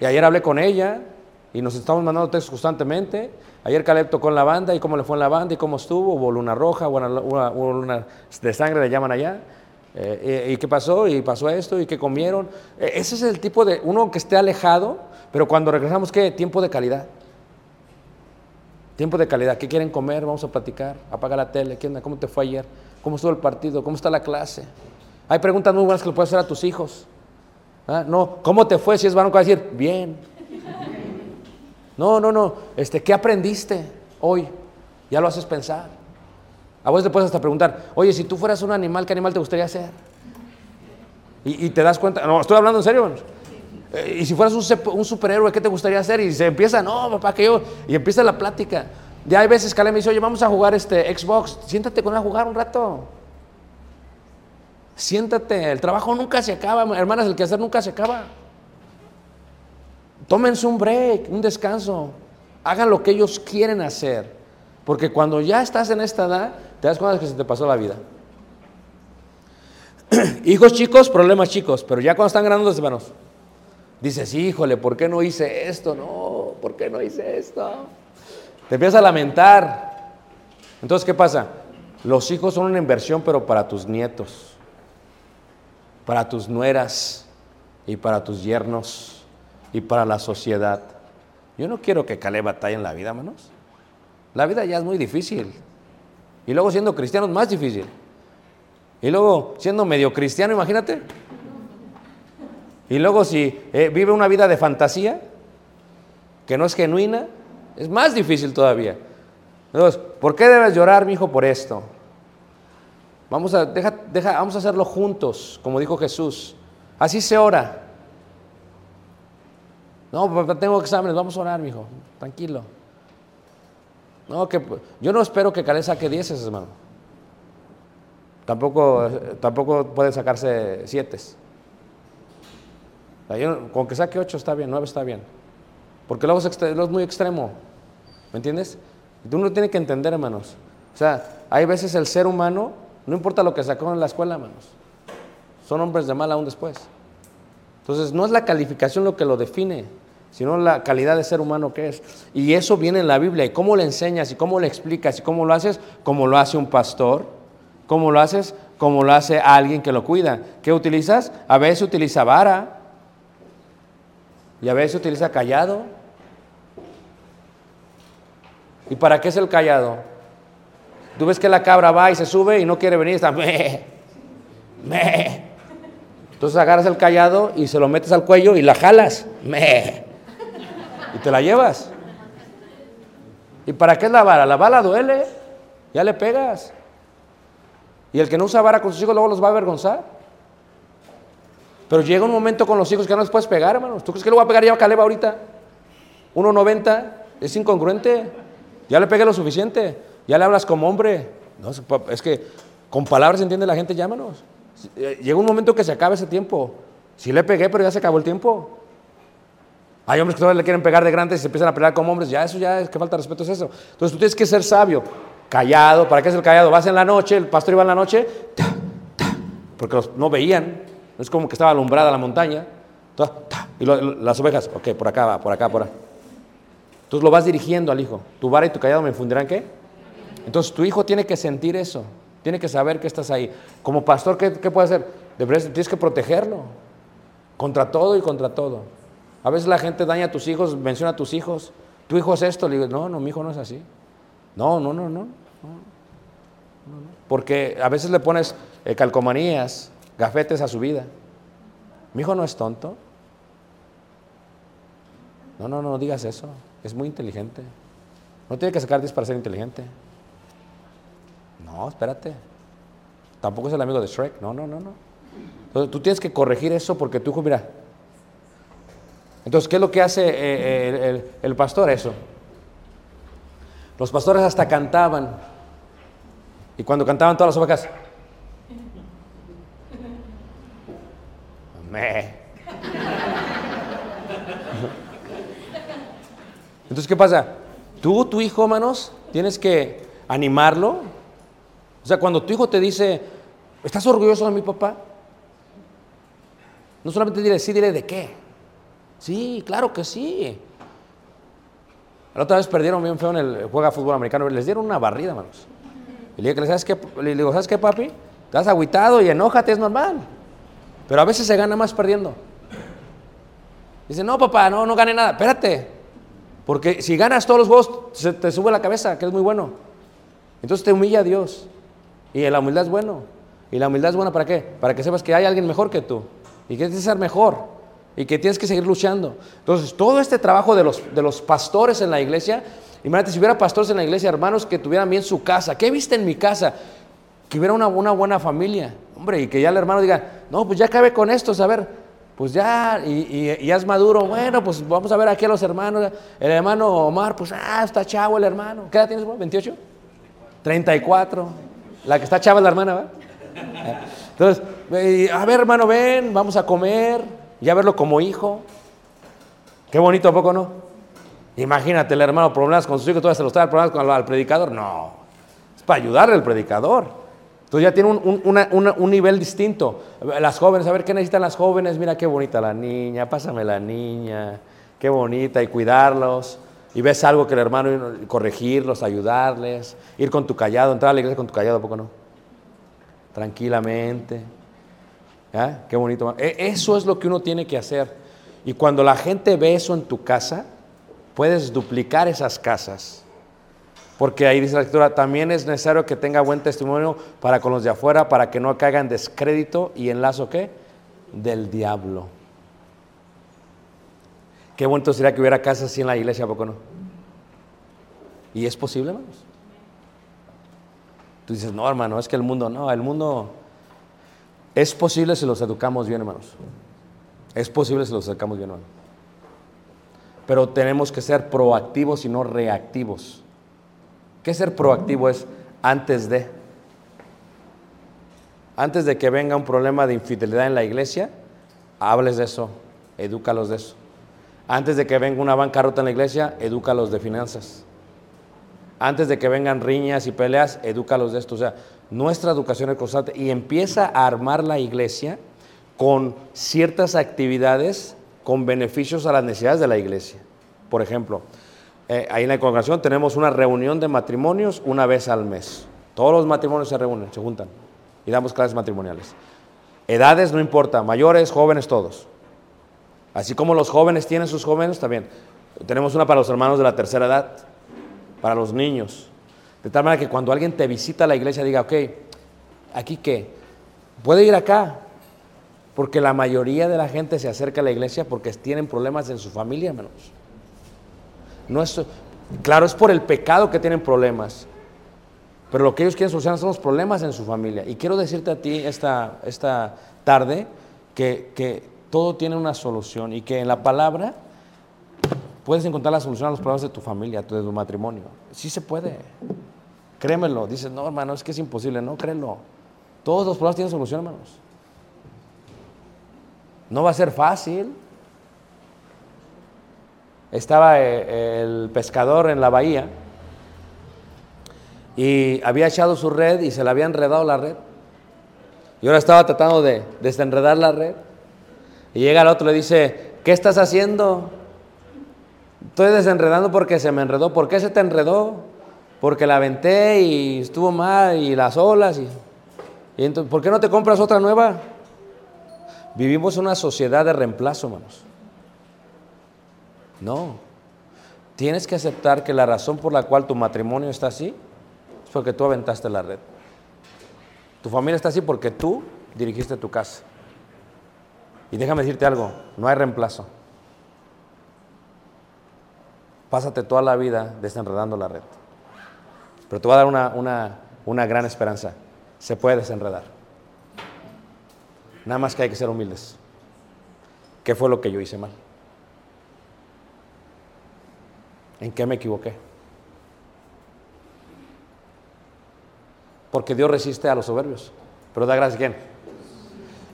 y ayer hablé con ella, y nos estamos mandando textos constantemente. Ayer Caleb tocó en la banda, y cómo le fue en la banda, y cómo estuvo, hubo luna roja, hubo una, de sangre, le llaman allá. Eh, y, y qué pasó? Y pasó esto, y qué comieron. Eh, ese es el tipo de, uno que esté alejado, pero cuando regresamos, ¿qué? Tiempo de calidad. Tiempo de calidad. ¿Qué quieren comer? Vamos a platicar. Apaga la tele. ¿Qué onda? ¿Cómo te fue ayer? ¿Cómo estuvo el partido? ¿Cómo está la clase? Hay preguntas muy buenas que le puedes hacer a tus hijos. ¿Ah? No, ¿cómo te fue? Si es varón, que va a decir, bien. No, no, no. Este, ¿Qué aprendiste hoy? Ya lo haces pensar. A vos te puedes hasta preguntar, oye, si tú fueras un animal, ¿qué animal te gustaría ser? Y, y te das cuenta, no, estoy hablando en serio. Eh, y si fueras un, superhéroe, ¿qué te gustaría hacer? Y se empieza, no, papá, que yo. Y empieza la plática. Ya hay veces que Ale me dice, oye, vamos a jugar este Xbox. Siéntate con él a jugar un rato. Siéntate. El trabajo nunca se acaba, hermanas, el quehacer nunca se acaba. Tómense un break, un descanso. Hagan lo que ellos quieren hacer. Porque cuando ya estás en esta edad, te das cuenta de que se te pasó la vida. *clears throat* Hijos chicos, problemas chicos. Pero ya cuando están grandes, hermanos, dices, híjole, ¿por qué no hice esto? No, ¿por qué no hice esto? Te empiezas a lamentar. Entonces, ¿qué pasa? Los hijos son una inversión, pero para tus nietos, para tus nueras y para tus yernos y para la sociedad. Yo no quiero que Caleb batalle en la vida, hermanos. La vida ya es muy difícil. Y luego siendo cristiano es más difícil. Y luego siendo medio cristiano, imagínate. Y luego si eh, vive una vida de fantasía, que no es genuina, es más difícil todavía. Entonces, ¿por qué debes llorar, mi hijo, por esto? Vamos a, deja- deja- vamos a hacerlo juntos, como dijo Jesús. Así se ora. No, tengo exámenes, vamos a orar, mi hijo, tranquilo. No, que yo no espero que Caleb saque 10, hermano. Tampoco, eh, tampoco puede sacarse 7. Con que saque 8 está bien, 9 está bien. Porque luego es, es muy extremo. ¿Me entiendes? Uno tiene que entender, hermanos. O sea, hay veces el ser humano, no importa lo que sacó en la escuela, hermanos. Son hombres de mal aún después. Entonces, no es la calificación lo que lo define, sino la calidad de ser humano que es. Y eso viene en la Biblia. ¿Y cómo le enseñas? ¿Y cómo le explicas? ¿Y cómo lo haces? Como lo hace un pastor. ¿Cómo lo haces? Como lo hace alguien que lo cuida. ¿Qué utilizas? A veces utiliza vara. Y a veces se utiliza callado. ¿Y para qué es el callado? Tú ves que la cabra va y se sube y no quiere venir, está *laughs* me, me. Entonces agarras el callado y se lo metes al cuello y la jalas, me. Y te la llevas. ¿Y para qué es la vara? La bala duele, ya le pegas. Y el que no usa vara con sus hijos luego los va a avergonzar. Pero llega un momento con los hijos que no les puedes pegar, hermanos. ¿Tú crees que le voy a pegar yo a Caleb ahorita? 1.90, es incongruente. Ya le pegué lo suficiente. Ya le hablas como hombre. No, es que con palabras entiende la gente, llámanos. Eh, llega un momento que se acaba ese tiempo. Sí le pegué, pero ya se acabó el tiempo. Hay hombres que todavía le quieren pegar de grandes y se empiezan a pelear como hombres. Ya eso ya es que falta de respeto es eso. Entonces tú tienes que ser sabio, callado. ¿Para qué es el callado? Vas en la noche, el pastor iba en la noche, porque no veían. No es como que estaba alumbrada la montaña. Ta, ta, y las ovejas, ok, por acá va, por acá, por acá. Entonces lo vas dirigiendo al hijo. Tu vara y tu callado me infundirán qué? Entonces tu hijo tiene que sentir eso. Tiene que saber que estás ahí. Como pastor, ¿qué, qué puede hacer? Deberías- tienes que protegerlo. Contra todo y contra todo. A veces la gente daña a tus hijos, menciona a tus hijos. Tu hijo es esto. Le digo, no, no, mi hijo no es así. No, no, no, no. no, no, no. Porque a veces le pones eh, calcomanías, gafetes a su vida. Mi hijo no es tonto. No, no, no digas eso. Es muy inteligente. No tiene que sacar 10 para ser inteligente. No, espérate. Tampoco es el amigo de Shrek. No, no, no, no. Entonces, tú tienes que corregir eso porque tu hijo, mira. Entonces, ¿qué es lo que hace eh, eh, el, el- pastor? Eso. Los pastores hasta cantaban. Y cuando cantaban todas las ovejas. Entonces, ¿qué pasa? Tú, tu hijo, manos, tienes que animarlo. O sea, cuando tu hijo te dice, ¿estás orgulloso de mi papá? No solamente dile sí, dile de qué. Sí, claro que sí. La otra vez perdieron bien feo en el juega fútbol americano, les dieron una barrida, manos. Y le digo, ¿sabes qué? Le digo, ¿sabes qué, papi? Estás agüitado y enójate, es normal. Pero a veces se gana más perdiendo. Dice, no, papá, no, no gané nada. Espérate. Porque si ganas todos los juegos, te sube la cabeza, que es muy bueno. Entonces te humilla Dios. Y la humildad es bueno. ¿Y la humildad es buena para qué? Para que sepas que hay alguien mejor que tú. Y que tienes que ser mejor. Y que tienes que seguir luchando. Entonces, todo este trabajo de los, de los pastores en la iglesia, imagínate si hubiera pastores en la iglesia, hermanos, que tuvieran bien su casa. ¿Qué viste en mi casa? Que hubiera una, una buena familia. Hombre, y que ya el hermano diga, no, pues ya cabe con esto, a ver, pues ya, y, y- ya es maduro. Bueno, pues vamos a ver aquí a los hermanos. El hermano Omar, pues, ah, está chavo el hermano. ¿Qué edad tienes, bro? ¿28? 34. La que está chava es la hermana, ¿va? Entonces, a ver, hermano, ven, vamos a comer, ya verlo como hijo. Qué bonito, ¿a poco no? Imagínate el hermano problemas con sus hijos, todavía se los trae problemas con, al predicador. No, es para ayudarle al predicador. Entonces ya tiene un, un- un nivel distinto. Las jóvenes, a ver qué necesitan las jóvenes. Mira qué bonita la niña, pásame la niña, qué bonita, y cuidarlos. Y ves algo que el hermano, corregirlos, ayudarles, ir con tu callado, entrar a la iglesia con tu callado, ¿a poco no? Tranquilamente. ¿Ya? Qué bonito. E- Eso es lo que uno tiene que hacer. Y cuando la gente ve eso en tu casa, puedes duplicar esas casas. Porque ahí dice la escritura, también es necesario que tenga buen testimonio para con los de afuera, para que no caigan descrédito y en lazo qué? Del diablo. Qué bonito sería que hubiera casas así en la iglesia, ¿a poco no? ¿Y es posible, hermanos? Tú dices, no, hermano, es que el mundo, no, el mundo es posible si los educamos bien, hermanos. Es posible si los educamos bien, hermano. Pero tenemos que ser proactivos y no reactivos. ¿Qué ser proactivo es? Antes de. Antes de que venga un problema de infidelidad en la iglesia, hables de eso, edúcalos de eso. Antes de que venga una bancarrota en la iglesia, edúcalos de finanzas. Antes de que vengan riñas y peleas, edúcalos de esto. O sea, nuestra educación es constante y empieza a armar la iglesia con ciertas actividades con beneficios a las necesidades de la iglesia. Por ejemplo, eh, ahí en la congregación tenemos una reunión de matrimonios una vez al mes. Todos los matrimonios se reúnen, se juntan y damos clases matrimoniales. Edades no importa, mayores, jóvenes, todos. Así como los jóvenes tienen sus jóvenes, también. Tenemos una para los hermanos de la tercera edad. para los niños. De tal manera que cuando alguien te visita a la iglesia diga, ok, ¿aquí qué? Puede ir acá. Porque la mayoría de la gente se acerca a la iglesia porque tienen problemas en su familia, hermanos. No es, claro, es por el pecado que tienen problemas. Pero lo que ellos quieren solucionar son los problemas en su familia. Y quiero decirte a ti esta, esta tarde que, que todo tiene una solución y que en la palabra puedes encontrar la solución a los problemas de tu familia, de tu matrimonio. Sí se puede. Créemelo. Dices, no, hermano, es que es imposible. No, créelo. Todos los problemas tienen solución, hermanos. No va a ser fácil. Estaba eh, el pescador en la bahía y había echado su red y se le había enredado la red. Y ahora estaba tratando de desenredar la red. Y llega el otro y le dice, ¿qué estás haciendo? Estoy desenredando porque se me enredó. ¿Por qué se te enredó? Porque la aventé y estuvo mal y las olas. Y, entonces, ¿por qué no te compras otra nueva? Vivimos una sociedad de reemplazo, hermanos. No. Tienes que aceptar que la razón por la cual tu matrimonio está así es porque tú aventaste la red. Tu familia está así porque tú dirigiste tu casa. Y déjame decirte algo, no hay reemplazo. Pásate toda la vida desenredando la red. Pero te voy a dar una, una, una gran esperanza. Se puede desenredar. Nada más que hay que ser humildes. ¿Qué fue lo que yo hice mal? ¿En qué me equivoqué? Porque Dios resiste a los soberbios, pero da gracias a quién.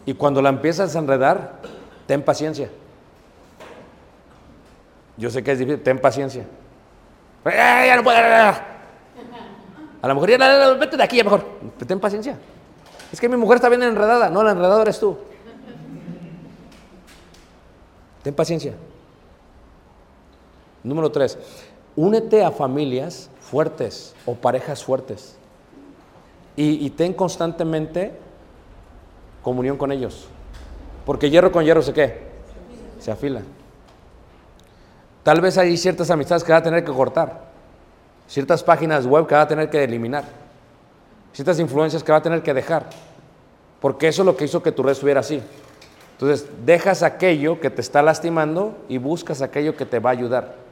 Y cuando la empiezas a enredar, ten paciencia. Yo sé que es difícil, ten paciencia. ¡Eh, ya no puedo! A la mujer, ya, vete de aquí, ya mejor. Ten paciencia. Es que mi mujer está bien enredada. No, la enredada eres tú. Ten paciencia. Número tres, únete a familias fuertes o parejas fuertes. Y, ten constantemente comunión con ellos. Porque hierro con hierro se qué? Se afila. Tal vez hay ciertas amistades que va a tener que cortar. Ciertas páginas web que va a tener que eliminar. Ciertas influencias que va a tener que dejar. Porque eso es lo que hizo que tu red estuviera así. Entonces, dejas aquello que te está lastimando y buscas aquello que te va a ayudar.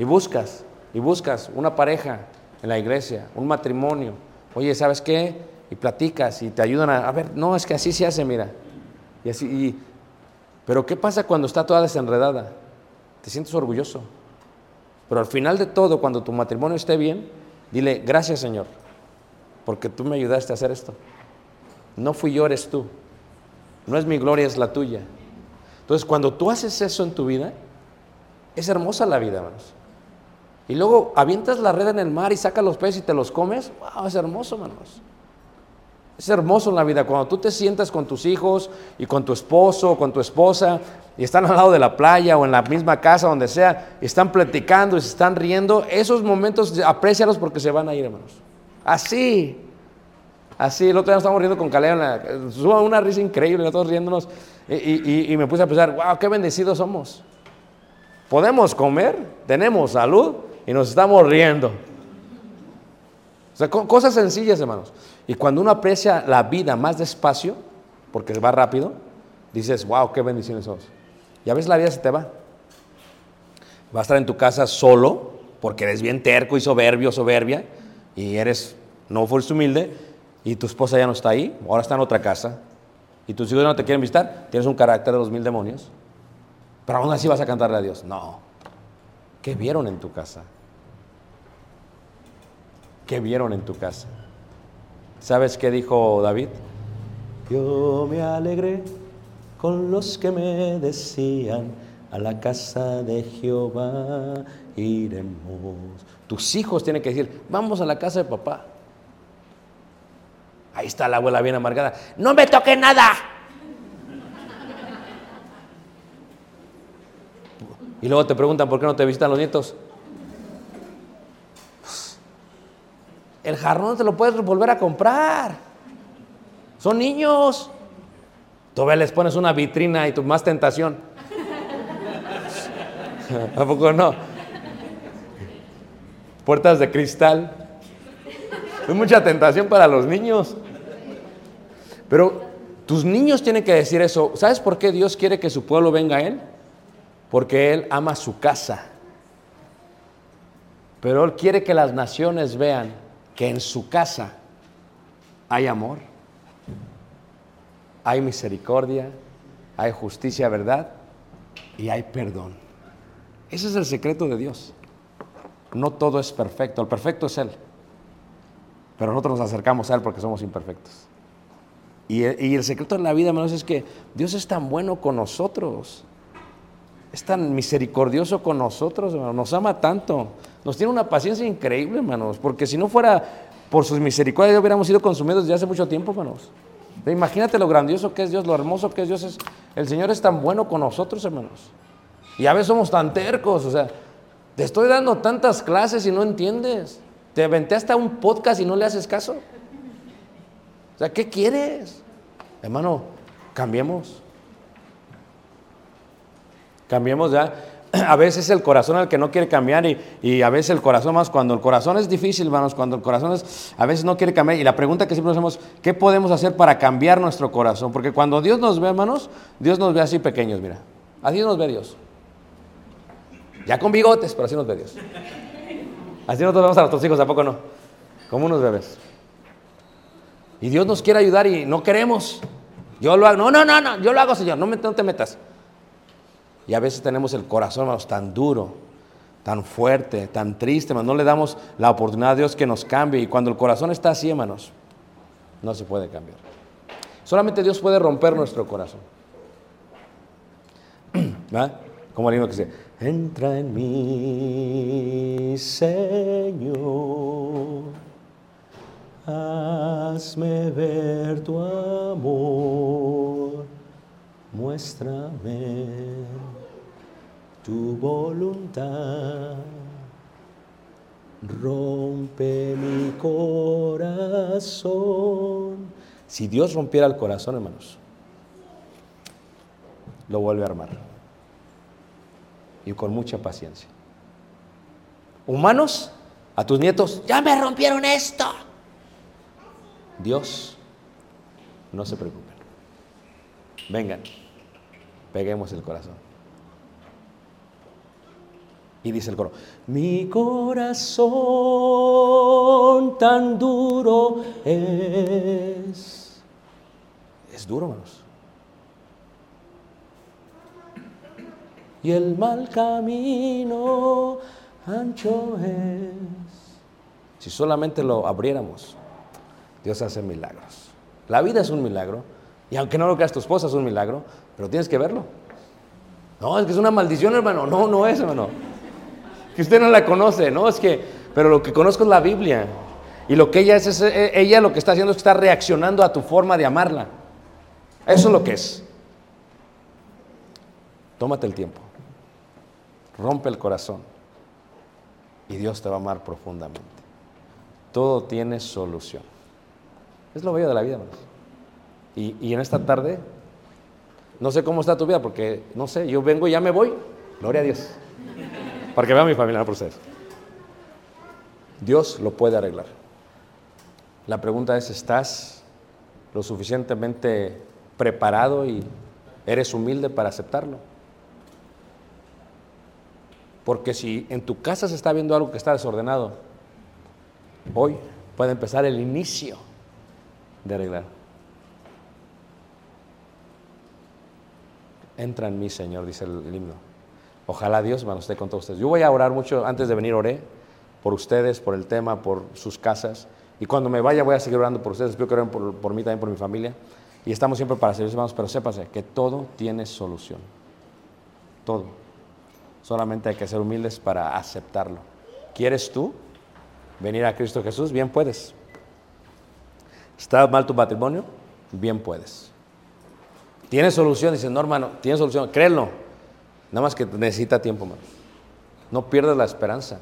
Y buscas, y buscas una pareja en la iglesia, un matrimonio. Oye, ¿sabes qué? Y platicas y te ayudan a, a ver, no, es que así se hace, mira. Y así, y, pero ¿qué pasa cuando está toda desenredada? Te sientes orgulloso. Pero al final de todo, cuando tu matrimonio esté bien, dile, gracias Señor, porque tú me ayudaste a hacer esto. No fui yo, eres tú. No es mi gloria, es la tuya. Entonces, cuando tú haces eso en tu vida, es hermosa la vida, hermanos. Y luego avientas la red en el mar y sacas los peces y te los comes. ¡Wow! Es hermoso, hermanos. Es hermoso en la vida. Cuando tú te sientas con tus hijos y con tu esposo o con tu esposa y están al lado de la playa o en la misma casa, donde sea, y están platicando y se están riendo, esos momentos aprecialos porque se van a ir, hermanos. Así. Así, el otro día nos estábamos riendo con Caleb, suba una risa increíble, nosotros riéndonos, y, y, y me puse a pensar, wow, qué bendecidos somos. Podemos comer, tenemos salud y nos estamos riendo. O sea, cosas sencillas, hermanos. Y cuando uno aprecia la vida más despacio, porque va rápido, dices, wow, qué bendiciones somos. Y a veces la vida se te va. Va a estar en tu casa solo, porque eres bien terco y soberbio, soberbia, y eres, no fuiste humilde, y tu esposa ya no está ahí, ahora está en otra casa, y tus hijos no te quieren visitar, tienes un carácter de los mil demonios, pero aún así vas a cantarle a Dios. No. ¿Qué vieron en tu casa? ¿Qué vieron en tu casa? ¿Sabes qué dijo David? Yo me alegré con los que me decían, a la casa de Jehová iremos. Tus hijos tienen que decir, vamos a la casa de papá. Ahí está la abuela bien amargada. No me toque nada. Y luego te preguntan por qué no te visitan los nietos. El jarrón te lo puedes volver a comprar. Son niños. Todavía les pones una vitrina y tu más tentación. *laughs* ¿A poco no? puertas de cristal. Es mucha tentación para los niños. Pero tus niños tienen que decir eso. ¿Sabes por qué Dios quiere que su pueblo venga a Él? Porque Él ama su casa. Pero Él quiere que las naciones vean que en su casa hay amor, hay misericordia, hay justicia, verdad y hay perdón. Ese es el secreto de Dios. No todo es perfecto, el perfecto es Él. Pero nosotros nos acercamos a Él porque somos imperfectos. Y, el secreto de la vida, hermanos, es que Dios es tan bueno con nosotros. Es tan misericordioso con nosotros, hermanos. Nos ama tanto. Nos tiene una paciencia increíble, hermanos. Porque si no fuera por sus misericordias, hubiéramos sido consumidos desde hace mucho tiempo, hermanos. Imagínate lo grandioso que es Dios, lo hermoso que es Dios. El Señor es tan bueno con nosotros, hermanos. Y a veces somos tan tercos. O sea, te estoy dando tantas clases y no entiendes. Te aventé hasta un podcast y no le haces caso. O sea, ¿qué quieres? Hermano, cambiemos. Cambiemos ya. *clears throat* A veces es el corazón el que no quiere cambiar y, y, a veces el corazón más cuando el corazón es difícil, hermanos, cuando el corazón es, a veces no quiere cambiar. Y la pregunta que siempre hacemos, ¿qué podemos hacer para cambiar nuestro corazón? Porque cuando Dios nos ve, hermanos, Dios nos ve así pequeños, mira. Así nos ve Dios. Ya con bigotes, pero así nos ve Dios. Así nosotros vemos a nuestros hijos, ¿a poco no? Como unos bebés. Y Dios nos quiere ayudar y no queremos. Yo lo hago. No, no, no, no. Yo lo hago, Señor. No, me, no te metas. Y a veces tenemos el corazón, hermanos, tan duro, tan fuerte, tan triste, hermanos. No le damos la oportunidad a Dios que nos cambie. Y cuando el corazón está así, hermanos, no se puede cambiar. Solamente Dios puede romper nuestro corazón. *clears throat* ¿Va? Como el himno que dice, entra en mí, Señor, hazme ver tu amor, muéstrame tu voluntad, rompe mi corazón. Si Dios rompiera el corazón, hermanos, lo vuelve a armar y con mucha paciencia. Humanos, a tus nietos, ya me rompieron esto. Dios, no se preocupen. Vengan, peguemos el corazón. Y dice el coro, mi corazón tan duro es. Es duro, hermanos. y el mal camino ancho es. Si solamente lo abriéramos, Dios hace milagros. La vida es un milagro, y aunque no lo creas tu esposa es un milagro, pero tienes que verlo. No, es que es una maldición, hermano. No, no es, hermano. Que usted no la conoce, no, es que, pero lo que conozco es la Biblia. Y lo que ella es, ella lo que está haciendo es que está reaccionando a tu forma de amarla. Eso es lo que es. Tómate el tiempo rompe el corazón y Dios te va a amar profundamente. Todo tiene solución. Es lo bello de la vida, hermanos. Y, y, en esta tarde, no sé cómo está tu vida, porque no sé, yo vengo y ya me voy. Gloria a Dios. Para que vea mi familia, no por ustedes. Dios lo puede arreglar. La pregunta es, ¿estás lo suficientemente preparado y eres humilde para aceptarlo? Porque si en tu casa se está viendo algo que está desordenado, hoy puede empezar el inicio de arreglar. Entra en mí, Señor, dice el, himno. Ojalá Dios me esté con todos ustedes. Yo voy a orar mucho, antes de venir oré por ustedes, por el tema, por sus casas. Y cuando me vaya voy a seguir orando por ustedes. Espero que oren por, por mí también, por mi familia. Y estamos siempre para servir, hermanos, pero sépase que todo tiene solución. Todo. Solamente hay que ser humildes para aceptarlo. ¿Quieres tú venir a Cristo Jesús? Bien puedes. ¿Está mal tu matrimonio? Bien puedes. ¿Tienes solución? Dice, no, hermano, tiene solución. Créelo. Nada más que necesita tiempo, hermanos. No pierdas la esperanza.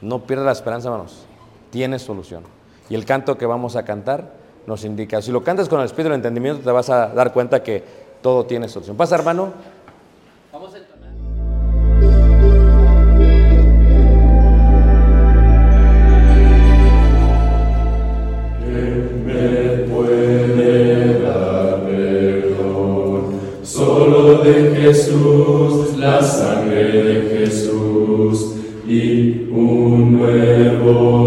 No pierdas la esperanza, hermanos. Tienes solución. Y el canto que vamos a cantar nos indica. Si lo cantas con el espíritu del entendimiento, te vas a dar cuenta que todo tiene solución. Pasa, hermano. Vamos a entonar. Me puede dar perdón? Solo de Jesús. Lord.